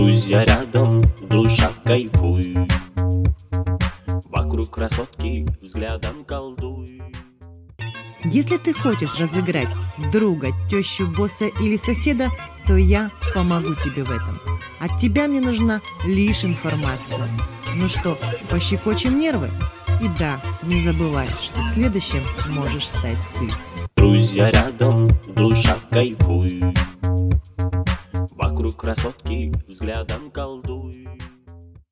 Друзья рядом, душа кайфуй. Вокруг красотки взглядом колдуй. Если ты хочешь разыграть друга, тещу, босса или соседа, то я помогу тебе в этом. От тебя мне нужна лишь информация. Ну что, пощекочем нервы? И да, не забывай, что следующим можешь стать ты. Друзья рядом, душа кайфуй. Вокруг красотки взглядом колдуй.